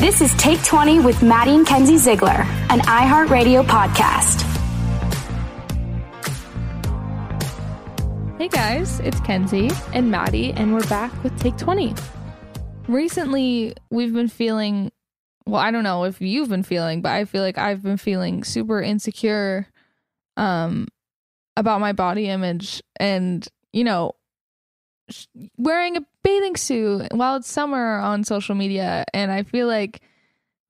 This is Take 20 with Maddie and Kenzie Ziegler, an iHeartRadio podcast. Hey guys, it's Kenzie and Maddie, and we're back with Take 20. Recently, we've been feeling, well, I don't know if you've been feeling, but I feel like I've been feeling super insecure um, about my body image and, you know, wearing a bathing suit while it's summer on social media. And I feel like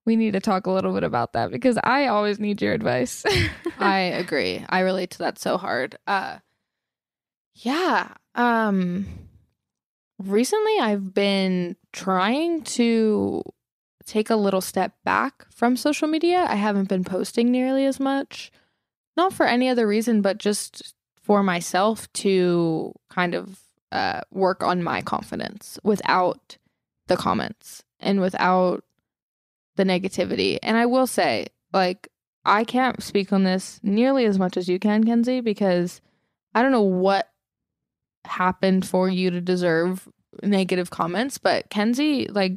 we need to talk a little bit about that because I always need your advice. I agree. I relate to that so hard. Uh yeah. Um recently I've been trying to take a little step back from social media. I haven't been posting nearly as much. Not for any other reason, but just for myself to kind of uh, work on my confidence without the comments and without the negativity. And I will say, like, I can't speak on this nearly as much as you can, Kenzie, because I don't know what happened for you to deserve negative comments, but Kenzie, like,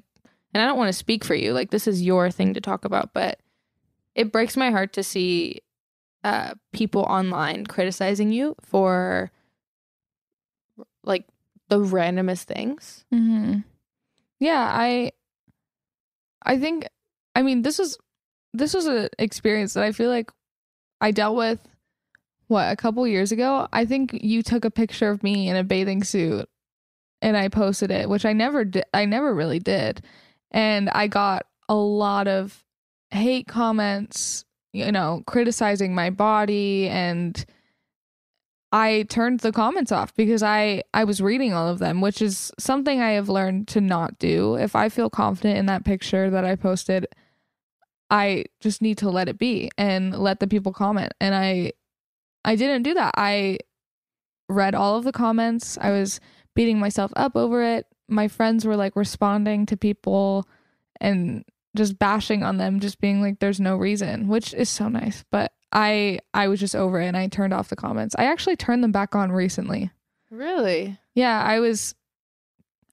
and I don't want to speak for you, like, this is your thing to talk about, but it breaks my heart to see uh, people online criticizing you for like the randomest things. Mm-hmm. Yeah, I I think I mean this was this was an experience that I feel like I dealt with what a couple years ago. I think you took a picture of me in a bathing suit and I posted it, which I never did I never really did. And I got a lot of hate comments, you know, criticizing my body and I turned the comments off because I I was reading all of them, which is something I have learned to not do. If I feel confident in that picture that I posted, I just need to let it be and let the people comment. And I I didn't do that. I read all of the comments. I was beating myself up over it. My friends were like responding to people and just bashing on them just being like there's no reason, which is so nice. But I I was just over it and I turned off the comments. I actually turned them back on recently. Really? Yeah, I was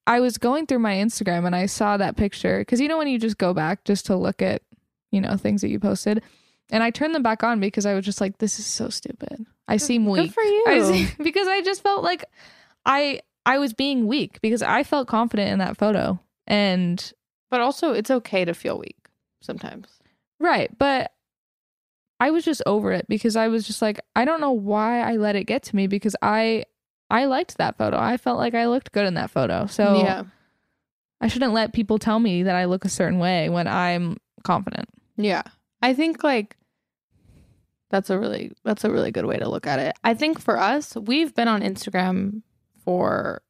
I was going through my Instagram and I saw that picture because you know when you just go back just to look at you know things that you posted, and I turned them back on because I was just like, this is so stupid. I seem Good weak for you. I because I just felt like I I was being weak because I felt confident in that photo and But also, it's okay to feel weak sometimes. right, but I was just over it because I was just like, I don't know why I let it get to me because I I liked that photo. I felt like I looked good in that photo. So yeah, I shouldn't let people tell me that I look a certain way when I'm confident. yeah. I think like that's a really that's a really good way to look at it. I think for us, we've been on Instagram for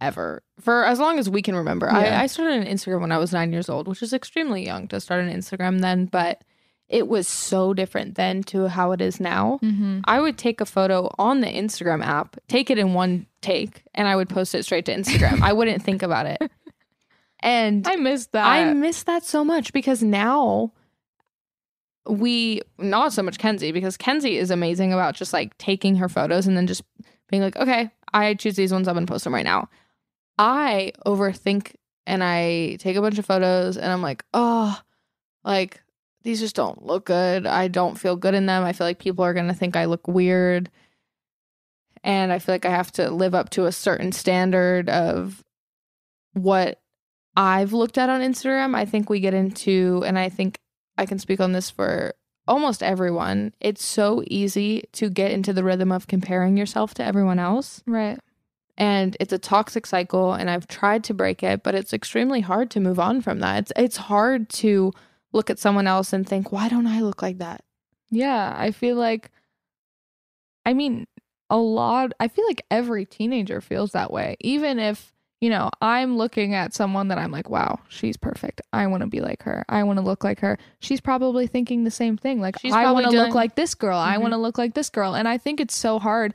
ever for as long as we can remember. Yeah. I, I started an Instagram when I was nine years old, which is extremely young to start an Instagram then, but it was so different then to how it is now. Mm-hmm. I would take a photo on the Instagram app, take it in one take, and I would post it straight to Instagram. I wouldn't think about it. And I miss that. I miss that so much because now we not so much Kenzie because Kenzie is amazing about just like taking her photos and then just being like, okay, I choose these ones. I'm gonna post them right now. I overthink and I take a bunch of photos and I'm like, oh, like these just don't look good. I don't feel good in them. I feel like people are gonna think I look weird. And I feel like I have to live up to a certain standard of what I've looked at on Instagram. I think we get into, and I think I can speak on this for almost everyone. It's so easy to get into the rhythm of comparing yourself to everyone else. right. And it's a toxic cycle, and I've tried to break it, but it's extremely hard to move on from that. It's it's hard to look at someone else and think, why don't I look like that? Yeah, I feel like I mean, a lot I feel like every teenager feels that way. Even if, you know, I'm looking at someone that I'm like, "Wow, she's perfect. I want to be like her. I want to look like her." She's probably thinking the same thing. Like, She's "I want to doing- look like this girl. I Mhm. want to look like this girl." And I think it's so hard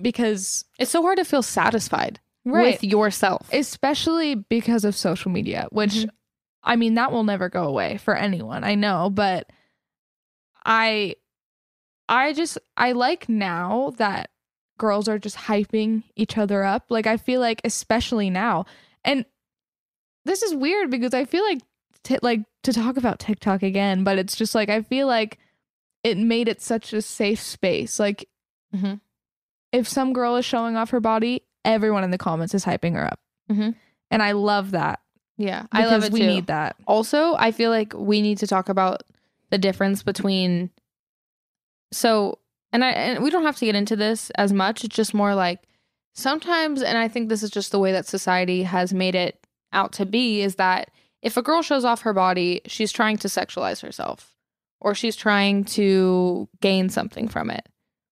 because It's so hard to feel satisfied Right. with yourself. especially because of social media, which Mhm. I mean, that will never go away for anyone. I know, but I I just I like now that girls are just hyping each other up. Like I feel like especially now. And this is weird because I feel like t- like to talk about TikTok again, but it's just like I feel like it made it such a safe space. Like Mhm. if some girl is showing off her body, everyone in the comments is hyping her up. Mhm. And I love that. Yeah, I love it we too. need that. Also, I feel like we need to talk about the difference between so and I and we don't have to get into this as much. It's just more like sometimes and I think this is just the way that society has made it out to be is that if a girl shows off her body, she's trying to sexualize herself or she's trying to gain something from it.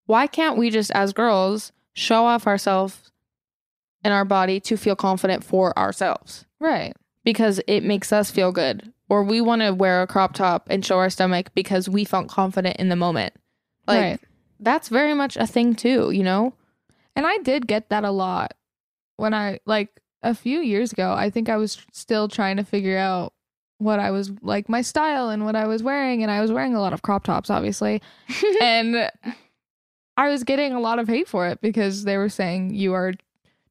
Why can't we just as girls show off ourselves and our body to feel confident for ourselves? Right. Because it makes us feel good or we want to wear a crop top and show our stomach because we felt confident in the moment like Right. that's very much a thing too you know And I did get that a lot when I like a few years ago. I think I was still trying to figure out what I was like my style and what I was wearing and I was wearing a lot of crop tops obviously. and I was getting a lot of hate for it because they were saying you are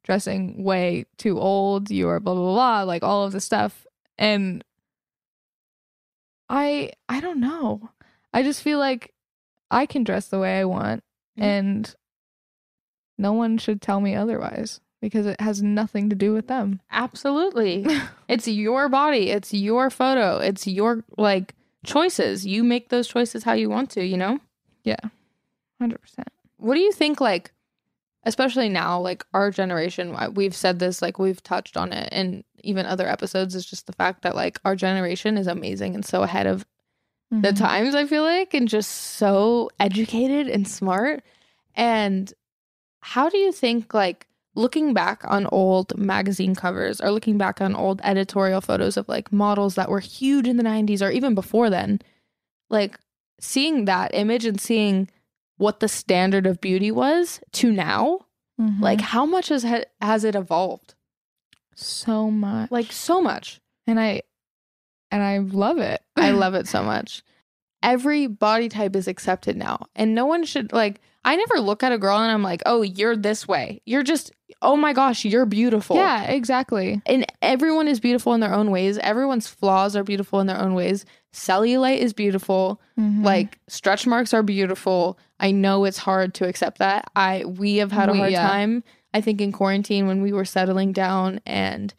dressing way too old, you are blah blah blah, like all of the stuff. And I I don't know. I just feel like I can dress the way I want Mhm. and no one should tell me otherwise because it has nothing to do with them. absolutely it's your body it's your photo it's your like choices you make those choices how you want to you know Yeah. 100%. what do you think like especially now like our generation we've said this like we've touched on it and even other episodes is just the fact that like our generation is amazing and so ahead of the Mhm. times I feel like and just so educated and smart and how do you think like looking back on old magazine covers or looking back on old editorial photos of like models that were huge in the 90s or even before then like seeing that image and seeing what the standard of beauty was to now Mhm. like how much has has it evolved so much. like so much and I and I love it. I love it so much. Every body type is accepted now. And no one should like I never look at a girl and I'm like, oh, you're this way. You're just, oh my gosh, you're beautiful. Yeah, exactly. And everyone is beautiful in their own ways. Everyone's flaws are beautiful in their own ways. Cellulite is beautiful. Mhm. Like stretch marks are beautiful. I know it's hard to accept that. I we have had a We- hard yeah. time. I think in quarantine when we were settling down and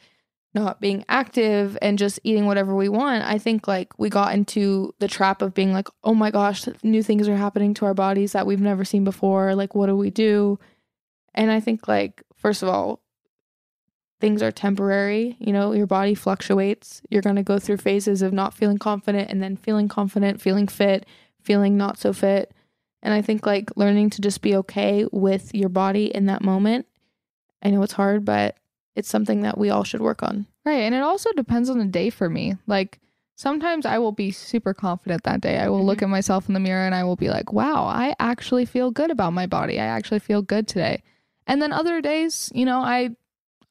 not being active and just eating whatever we want, I think like we got into the trap of being like, oh my gosh, new things are happening to our bodies that we've never seen before. Like, what do we do? And I think, like, first of all, things are temporary. You know, your body fluctuates. You're going to go through phases of not feeling confident and then feeling confident, feeling fit, feeling not so fit. And I think, like, learning to just be okay with your body in that moment. I know it's hard, but it's something that we all should work on. Right. And it also depends on the day for me. Like sometimes I will be super confident that day. I will look mm-hmm. at myself in the mirror and I will be like, wow, I actually feel good about my body. I actually feel good today. And then other days, you know, I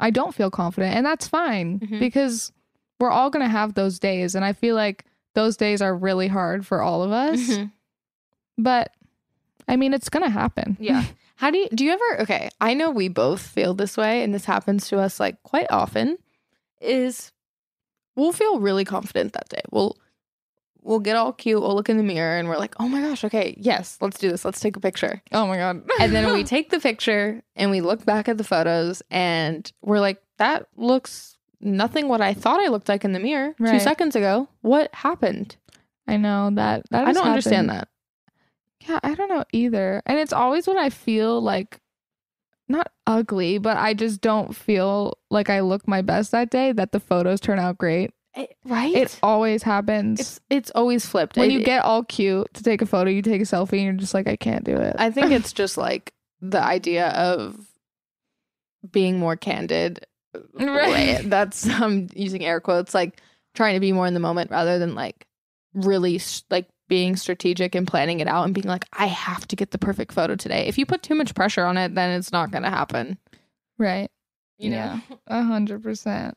I don't feel confident and that's fine Mhm. because we're all going to have those days and I feel like those days are really hard for all of us. Mhm. But I mean, it's going to happen. Yeah. How do you do you ever okay, I know we both feel this way and this happens to us like quite often is we'll feel really confident that day. We'll we'll get all cute, we'll look in the mirror and we're like, "Oh my gosh, okay, yes, let's do this. Let's take a picture." Oh my god. And then we take the picture and we look back at the photos and we're like, "That looks nothing what I thought I looked like in the mirror 2 seconds ago. What happened?" I know that that I don't understand that. Yeah, I don't know either. And it's always when I feel like not ugly, but I just don't feel like I look my best that day that the photos turn out great. Right? It always happens. It's it's always flipped. when It- you get all cute to take a photo, you take a selfie and you're just like, I can't do it. I think it's just like the idea of being more candid. Right. That's I'm using air quotes, like trying to be more in the moment rather than like really like being strategic and planning it out and being like, I have to get the perfect photo today. If you put too much pressure on it, then it's not going to happen. right. You know? yeah. A hundred percent.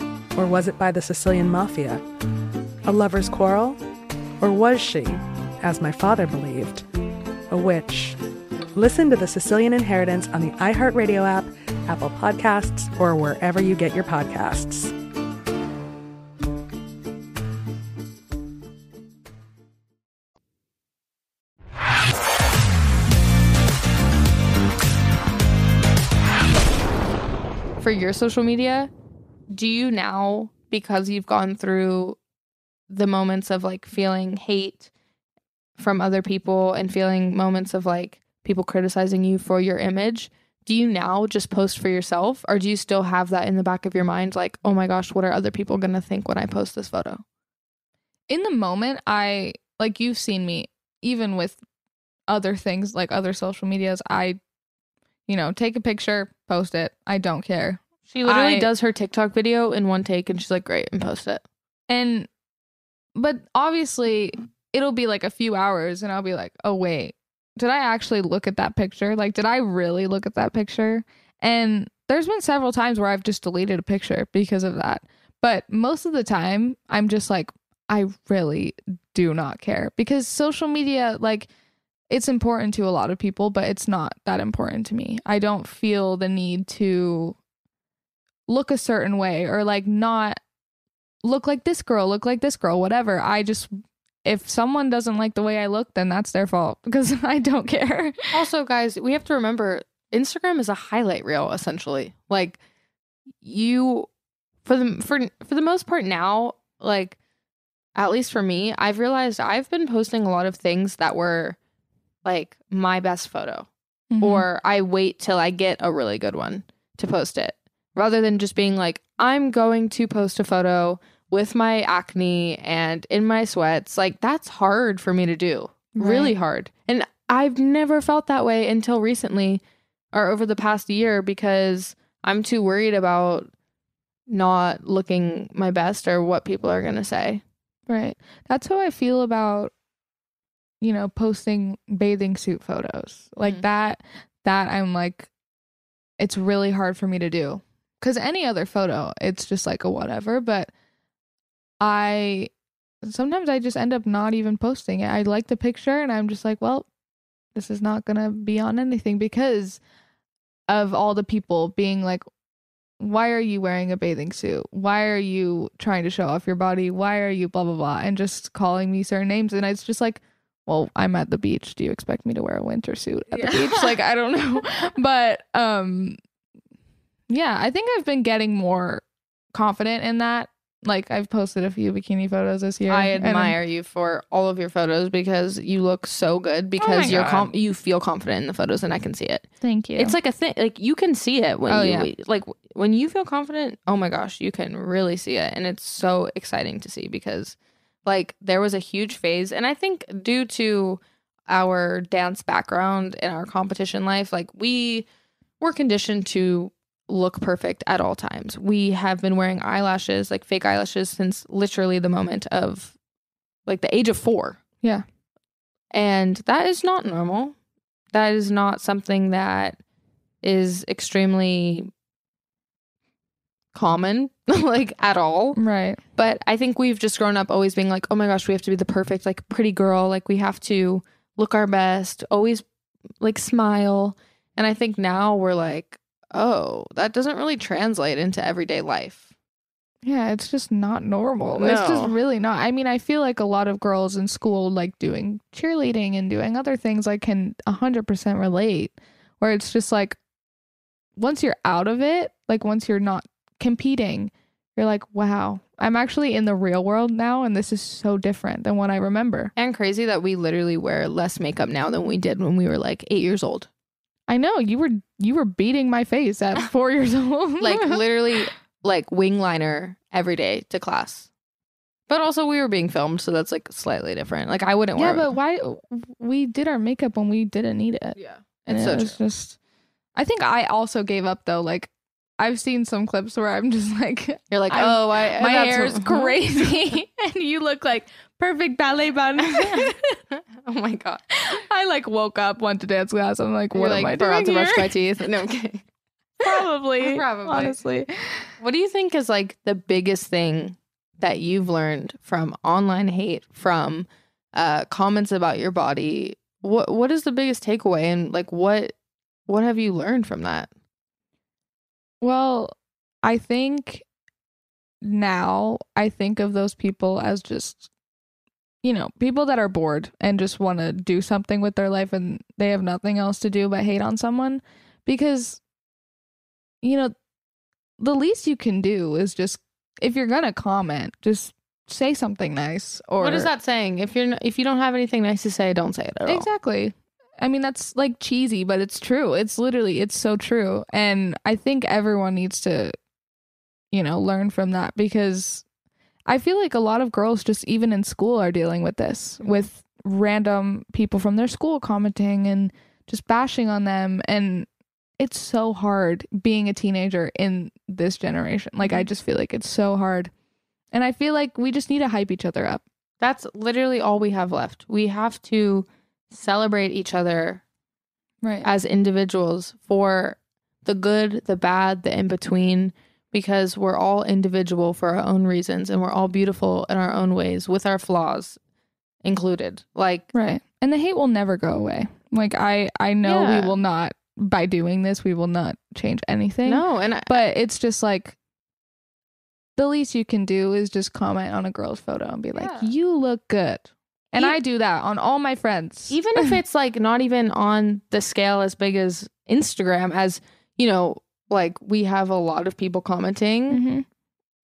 Or was it by the Sicilian mafia? A lover's quarrel? Or was she, as my father believed, a witch? Listen to The Sicilian Inheritance on the iHeartRadio app, Apple Podcasts, or wherever you get your podcasts. for your social media, do you now, because you've gone through the moments of like feeling hate from other people and feeling moments of like people criticizing you for your image, do you now just post for yourself or do you still have that in the back of your mind like, oh my gosh, what are other people going to think when I post this photo? In the moment, I like you've seen me even with other things like other social medias, I you know, take a picture, post it. I don't care. She literally I- does her TikTok video in one take and she's like, great, and post it. And but obviously it'll be like a few hours and I'll be like, "Oh wait, did I actually look at that picture? Like did I really look at that picture?" And there's been several times where I've just deleted a picture because of that. But most of the time, I'm just like I really do not care because social media like it's important to a lot of people, but it's not that important to me. I don't feel the need to look a certain way or like not look like this girl, look like this girl, whatever. I just if someone doesn't like the way I look, then that's their fault because I don't care. Also, guys, we have to remember Instagram is a highlight reel essentially. Like you for the for for the most part now, like at least for me, I've realized I've been posting a lot of things that were like my best photo Mhm. or I wait till I get a really good one to post it rather than just being like I'm going to post a photo with my acne and in my sweats. Like that's hard for me to do. Really hard. And I've never felt that way until recently or over the past year because I'm too worried about not looking my best or what people are going to say. Right. That's how I feel about you know, posting bathing suit photos. Like mm-hmm. that that I'm like it's really hard for me to do. Cuz any other photo, it's just like a whatever, but I sometimes I just end up not even posting it. I like the picture and I'm just like, well, this is not going to be on anything because of all the people being like why are you wearing a bathing suit? Why are you trying to show off your body? Why are you blah blah blah and just calling me certain names and it's just like, well, I'm at the beach. Do you expect me to wear a winter suit at the beach? Like I don't know. but um yeah, I think I've been getting more confident in that. Like I've posted a few bikini photos this year. I admire you for all of your photos because you look so good oh because you're God. com- you feel confident in the photos and I can see it. Thank you. It's like a thing like you can see it when Oh, you yeah. like when you feel confident, oh my gosh, you can really see it and it's so exciting to see because like there was a huge phase and I think due to our dance background and our competition life, like we were conditioned to look perfect at all times. We have been wearing eyelashes, like fake eyelashes since literally the moment of like the age of 4. Yeah. And that is not normal. That is not something that is extremely common like at all. Right. But I think we've just grown up always being like, "Oh my gosh, we have to be the perfect like pretty girl, like we have to look our best, always like smile." And I think now we're like, "Oh, that doesn't really translate into everyday life." Yeah, it's just not normal. It's just really not. I mean, I feel like a lot of girls in school like doing cheerleading and doing other things I can 100% relate where it's just like once you're out of it, like once you're not competing, you're like, "Wow, I'm actually in the real world now and this is so different than what I remember." And crazy that we literally wear less makeup now than we did when we were like 8 years old. I know you were you were beating my face at 4 years old. like literally like wing liner every day to class. But also we were being filmed, so that's like slightly different. Like I wouldn't wear Yeah, wear but why we did our makeup when we didn't need it. Yeah. And It's it so was just I think I also gave up though. Like I've seen some clips where I'm just like You're like, I'm- "Oh, I- my that's hair is what- crazy and you look like perfect ballet button. oh my god. I like woke up, went to dance class. I'm like, You're what like am I doing to brush my teeth. No, kidding. Probably. Probably. Honestly. What do you think is like the biggest thing that you've learned from online hate, from uh, comments about your body? What What is the biggest takeaway, and like what what have you learned from that? Well, I think now I think of those people as just you know, people that are bored and just want to do something with their life and they have nothing else to do but hate on someone because you know, the least you can do is just if you're going to comment, just say something nice or what is that saying? If you're if you don't have anything nice to say, don't say it at all. Exactly. I mean, that's like cheesy, but it's true. It's literally, it's so true. And I think everyone needs to, you know, learn from that because I feel like a lot of girls, just even in school, are dealing with this with random people from their school commenting and just bashing on them. And it's so hard being a teenager in this generation. Like, I mm-hmm. just feel like it's so hard. And I feel like we just need to hype each other up. That's literally all we have left. We have to celebrate each other right as individuals for the good, the bad, the in between because we're all individual for our own reasons and we're all beautiful in our own ways with our flaws included. Like Right. And the hate will never go away. Like I I know Yeah. we will not by doing this we will not change anything. No, and I, but it's just like the least you can do is just comment on a girl's photo and be like, "You look good." And E- I do that on all my friends. even if it's like not even on the scale as big as Instagram, as you know, like we have a lot of people commenting, Mm-hmm.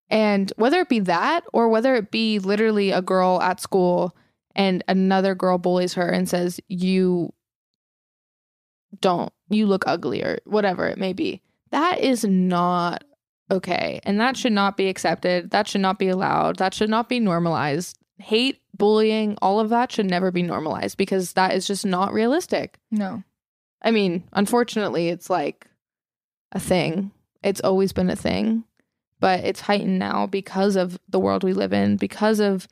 and whether it be that or whether it be literally a girl at school and another girl bullies her and says, You don't, you look ugly, or whatever it may be, that is not okay. And that should not be accepted. That should not be allowed. That should not be normalized. Hate, bullying, all of that should never be normalized because that is just not realistic. No. I mean, unfortunately, it's like a thing. It's always been a thing, but it's heightened now because of the world we live in, because of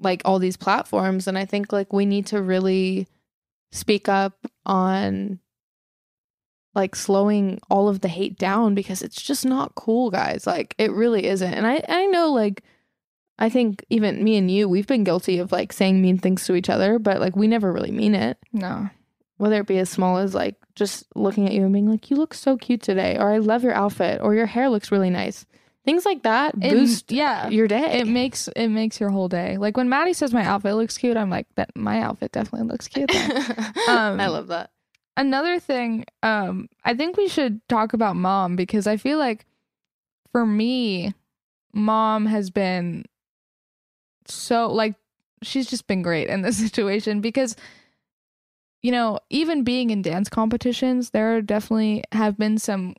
like all these platforms. And I think like we need to really speak up on like slowing all of the hate down because it's just not cool, guys. Like it really isn't. And I I know like I think even me and you, we've been guilty of like saying mean things to each other, but like we never really mean it. No. Whether it be as small as like just looking at you and being like, you look so cute today, or I love your outfit, or your hair looks really nice. Things like that It- boost yeah your day. It makes it makes your whole day. Like when Maddie says my outfit looks cute, I'm like that my outfit definitely looks cute. um, I love that. another thing um i think we should talk about mom because i feel like for me mom has been so like she's just been great in this situation because you know even being in dance competitions there definitely have been some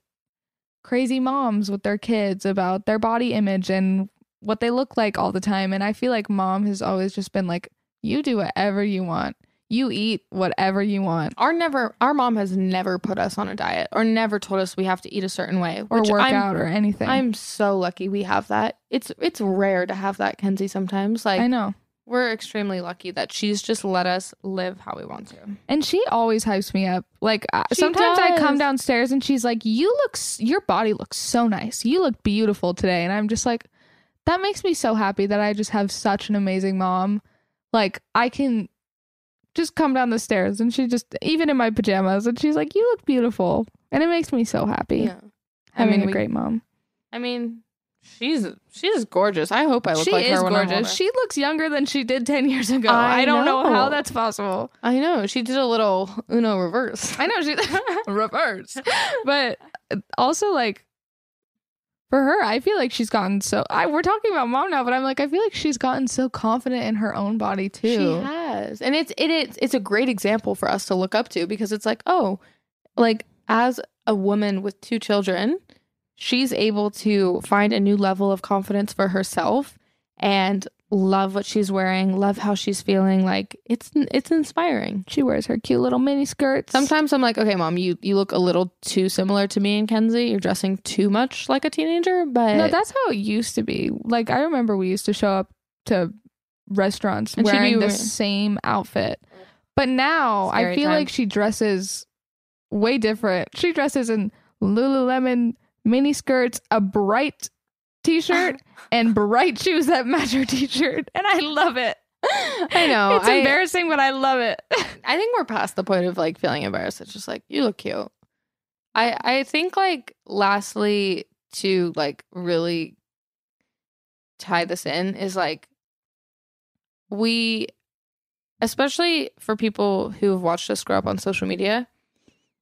crazy moms with their kids about their body image and what they look like all the time and i feel like mom has always just been like you do whatever you want you eat whatever you want Our never our mom has never put us on a diet or never told us we have to eat a certain way or work I'm- out or anything. I'm so lucky we have that. It's it's rare to have that, Kenzie. Sometimes, like I know. We're extremely lucky that she's just let us live how we want to. And she always hypes me up. Like sometimes I come downstairs and she's like, "You look, your body looks so nice. You look beautiful today." And I'm just like, that makes me so happy that I just have such an amazing mom. Like I can just come down the stairs and she just, even in my pajamas, and she's like, "You look beautiful," and it makes me so happy. Yeah. I mean, a we- great mom. I mean, she's she's gorgeous. I hope I look she like is her when I'm gorgeous. older. She looks younger than she did ten years ago. I I, don't know. know. how that's possible. I know she did a little Uno reverse. I know she reverse, but also like for her, I feel like she's gotten so. I we're talking about mom now, but I'm like, I feel like she's gotten so confident in her own body too. She has, and it's it, it's it's a great example for us to look up to because it's like, oh, like as a woman with two children, she's able to find a new level of confidence for herself and love what she's wearing, love how she's feeling. Like it's it's inspiring. She wears her cute little mini skirts. Sometimes I'm like, okay, mom, you you look a little too similar to me and Kenzie. You're dressing too much like a teenager, but No, that's how it used to be. Like I remember we used to show up to restaurants And wearing the same outfit. But now I feel time. like she dresses way different. She dresses in Lululemon mini skirts, a bright t-shirt, and bright shoes that match her t-shirt, and I love it. I know. It's I- embarrassing, but I love it. I think we're past the point of like feeling embarrassed. It's just like you look cute. I I think like lastly to like really tie this in is like we especially for people who have watched us grow up on social media,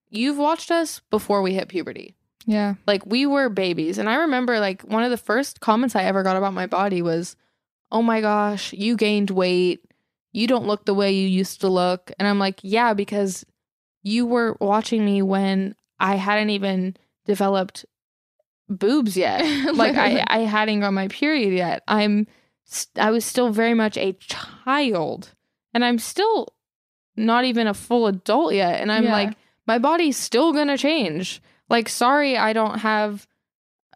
you've watched us before we hit puberty. Yeah. Like we were babies. And I remember like one of the first comments I ever got about my body was, Oh my gosh, you gained weight. You don't look the way you used to look. And I'm like, Yeah, because you were watching me when I hadn't even developed boobs yet. like I, I hadn't grown my period yet. I'm st- I was still very much a child. And I'm still not even a full adult yet. And I'm Yeah. like, my body's still gonna change. Like, sorry, I don't have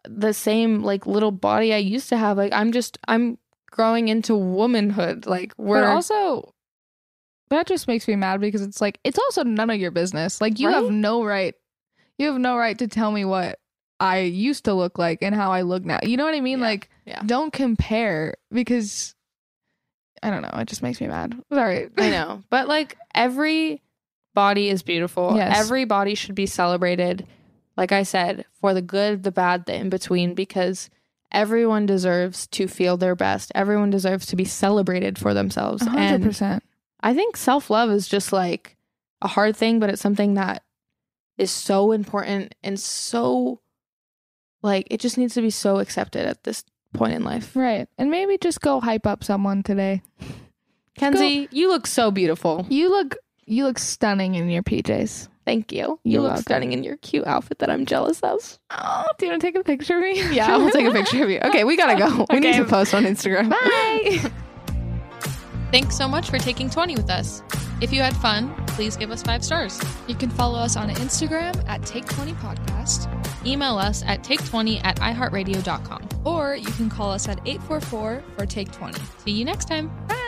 the same like little body I used to have. Like, I'm just I'm growing into womanhood. Like, we're But also, that just makes me mad because it's like it's also none of your business. Like you have no right, you have no right to tell me what I used to look like and how I look now. You know what I mean? Like, yeah. don't compare because I don't know. It just makes me mad. Sorry. I know. But like every body is beautiful. Yes. Every body should be celebrated. Like I said, for the good, the bad, the in between, because everyone deserves to feel their best. Everyone deserves to be celebrated for themselves. Hundred And percent. I think self love is just like a hard thing, but it's something that is so important and so like it just needs to be so accepted at this point in life. Right. And maybe just go hype up someone today. Kenzie, you look so beautiful. You look you look stunning in your PJs. Thank you. You You're look welcome. stunning in your cute outfit that I'm jealous of. Oh, do you want to take a picture of me? Yeah, I will take a picture of you. Okay, we gotta go. We need to post on Instagram. Bye. Thanks so much for taking 20 with us. If you had fun, please give us five stars. You can follow us on Instagram at Take20Podcast. Email us at take20 at iheartradio.com. Or you can call us at 844 for Take 20. See you next time. Bye.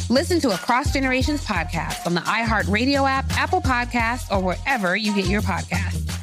Listen to Across Generations podcast on the iHeartRadio app, Apple Podcasts, or wherever you get your podcasts.